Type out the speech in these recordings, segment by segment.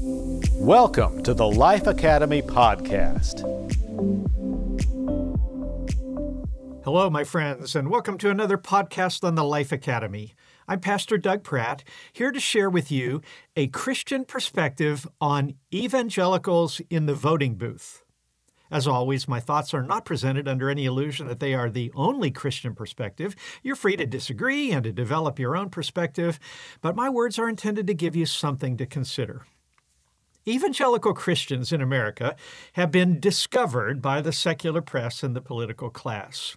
Welcome to the Life Academy Podcast. Hello, my friends, and welcome to another podcast on the Life Academy. I'm Pastor Doug Pratt, here to share with you a Christian perspective on evangelicals in the voting booth. As always, my thoughts are not presented under any illusion that they are the only Christian perspective. You're free to disagree and to develop your own perspective, but my words are intended to give you something to consider. Evangelical Christians in America have been discovered by the secular press and the political class.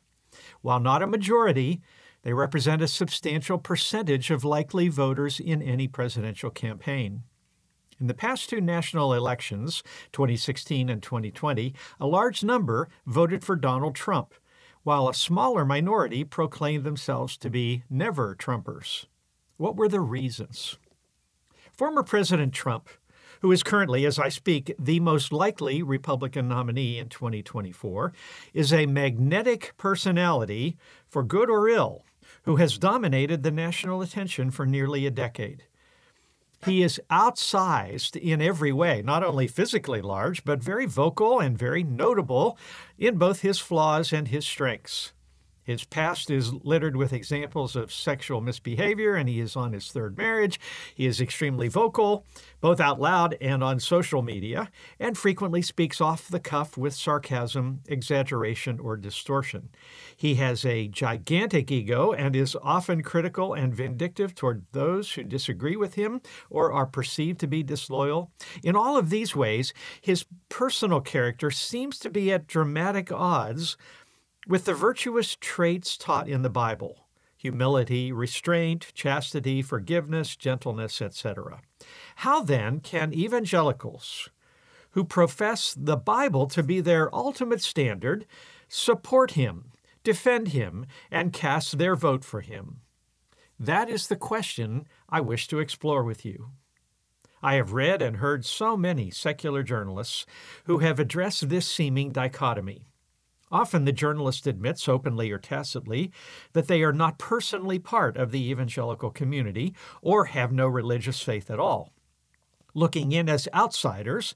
While not a majority, they represent a substantial percentage of likely voters in any presidential campaign. In the past two national elections, 2016 and 2020, a large number voted for Donald Trump, while a smaller minority proclaimed themselves to be never Trumpers. What were the reasons? Former President Trump, who is currently, as I speak, the most likely Republican nominee in 2024, is a magnetic personality, for good or ill, who has dominated the national attention for nearly a decade. He is outsized in every way, not only physically large, but very vocal and very notable in both his flaws and his strengths. His past is littered with examples of sexual misbehavior, and he is on his third marriage. He is extremely vocal, both out loud and on social media, and frequently speaks off the cuff with sarcasm, exaggeration, or distortion. He has a gigantic ego and is often critical and vindictive toward those who disagree with him or are perceived to be disloyal. In all of these ways, his personal character seems to be at dramatic odds with the virtuous traits taught in the Bible humility, restraint, chastity, forgiveness, gentleness, etc. How then can evangelicals who profess the Bible to be their ultimate standard support him, defend him, and cast their vote for him? That is the question I wish to explore with you. I have read and heard so many secular journalists who have addressed this seeming dichotomy. Often the journalist admits, openly or tacitly, that they are not personally part of the evangelical community or have no religious faith at all. Looking in as outsiders,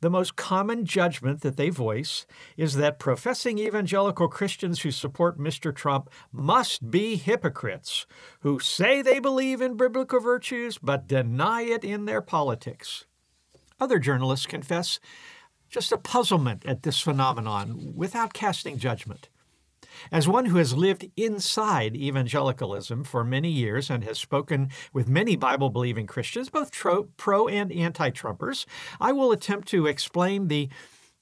the most common judgment that they voice is that professing evangelical Christians who support Mr. Trump must be hypocrites who say they believe in biblical virtues but deny it in their politics. Other journalists confess just a puzzlement at this phenomenon without casting judgment. As one who has lived inside evangelicalism for many years and has spoken with many Bible believing Christians, both pro and anti Trumpers, I will attempt to explain the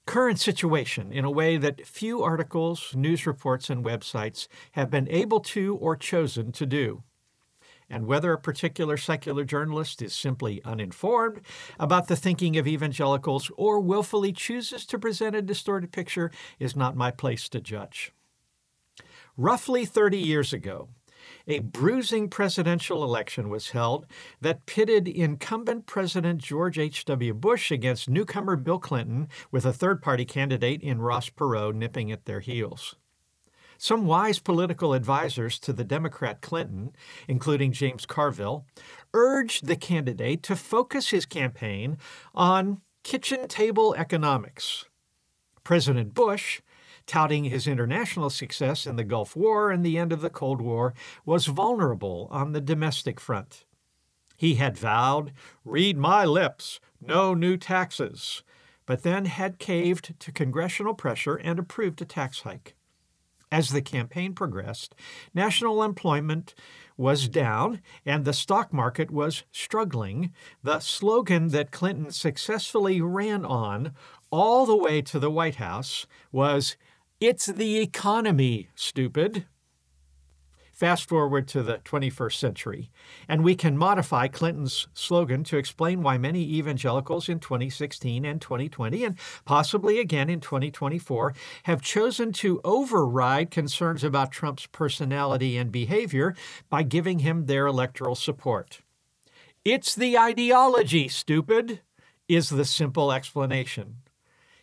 current situation in a way that few articles, news reports, and websites have been able to or chosen to do and whether a particular secular journalist is simply uninformed about the thinking of evangelicals or willfully chooses to present a distorted picture is not my place to judge. Roughly 30 years ago, a bruising presidential election was held that pitted incumbent President George H.W. Bush against newcomer Bill Clinton, with a third party candidate in Ross Perot nipping at their heels. Some wise political advisers to the Democrat Clinton, including James Carville, urged the candidate to focus his campaign on kitchen table economics. President Bush, touting his international success in the Gulf War and the end of the Cold War, was vulnerable on the domestic front. He had vowed, read my lips, no new taxes, but then had caved to congressional pressure and approved a tax hike. As the campaign progressed, national employment was down and the stock market was struggling. The slogan that Clinton successfully ran on all the way to the White House was It's the economy, stupid. Fast forward to the 21st century, and we can modify Clinton's slogan to explain why many evangelicals in 2016 and 2020, and possibly again in 2024, have chosen to override concerns about Trump's personality and behavior by giving him their electoral support. It's the ideology, stupid, is the simple explanation.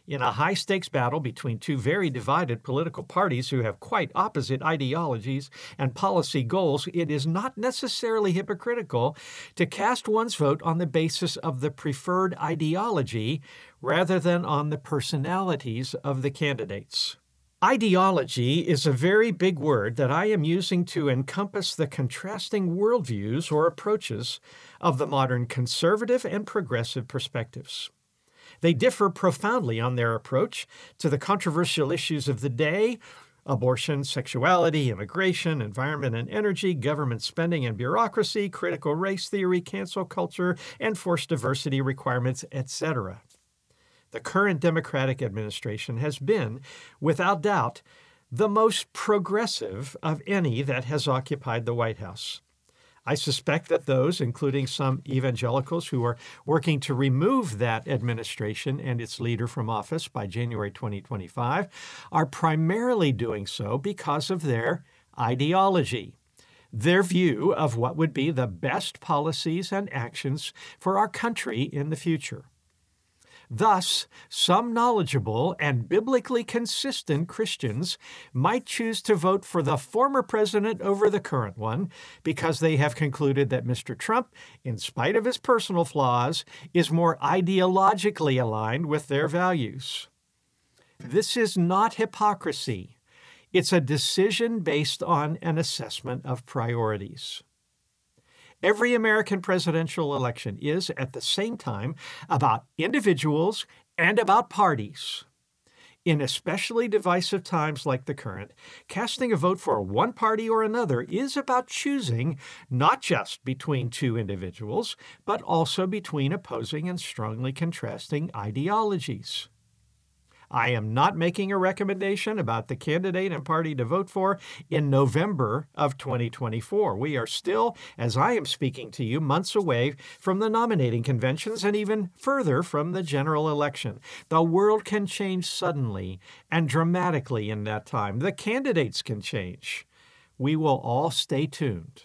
In a high stakes battle between two very divided political parties who have quite opposite ideologies and policy goals, it is not necessarily hypocritical to cast one's vote on the basis of the preferred ideology rather than on the personalities of the candidates. Ideology is a very big word that I am using to encompass the contrasting worldviews or approaches of the modern conservative and progressive perspectives. They differ profoundly on their approach to the controversial issues of the day abortion, sexuality, immigration, environment and energy, government spending and bureaucracy, critical race theory, cancel culture, and forced diversity requirements, etc. The current Democratic administration has been, without doubt, the most progressive of any that has occupied the White House. I suspect that those, including some evangelicals who are working to remove that administration and its leader from office by January 2025, are primarily doing so because of their ideology, their view of what would be the best policies and actions for our country in the future. Thus, some knowledgeable and biblically consistent Christians might choose to vote for the former president over the current one because they have concluded that Mr. Trump, in spite of his personal flaws, is more ideologically aligned with their values. This is not hypocrisy. It's a decision based on an assessment of priorities. Every American presidential election is, at the same time, about individuals and about parties. In especially divisive times like the current, casting a vote for one party or another is about choosing not just between two individuals, but also between opposing and strongly contrasting ideologies. I am not making a recommendation about the candidate and party to vote for in November of 2024. We are still, as I am speaking to you, months away from the nominating conventions and even further from the general election. The world can change suddenly and dramatically in that time. The candidates can change. We will all stay tuned.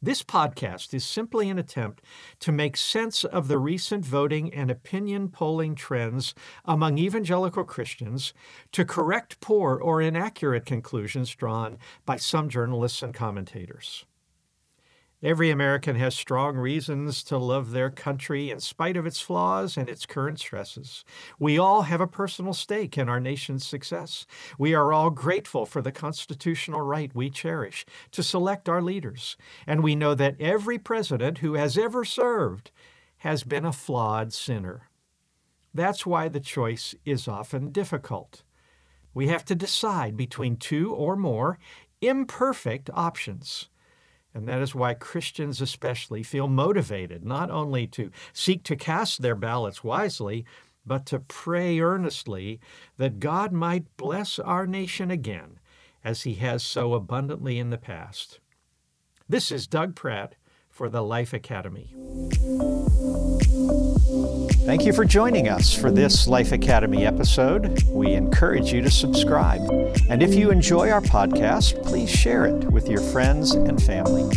This podcast is simply an attempt to make sense of the recent voting and opinion polling trends among evangelical Christians to correct poor or inaccurate conclusions drawn by some journalists and commentators. Every American has strong reasons to love their country in spite of its flaws and its current stresses. We all have a personal stake in our nation's success. We are all grateful for the constitutional right we cherish to select our leaders. And we know that every president who has ever served has been a flawed sinner. That's why the choice is often difficult. We have to decide between two or more imperfect options. And that is why Christians, especially, feel motivated not only to seek to cast their ballots wisely, but to pray earnestly that God might bless our nation again, as He has so abundantly in the past. This is Doug Pratt for the Life Academy. Thank you for joining us for this Life Academy episode. We encourage you to subscribe. And if you enjoy our podcast, please share it with your friends and family.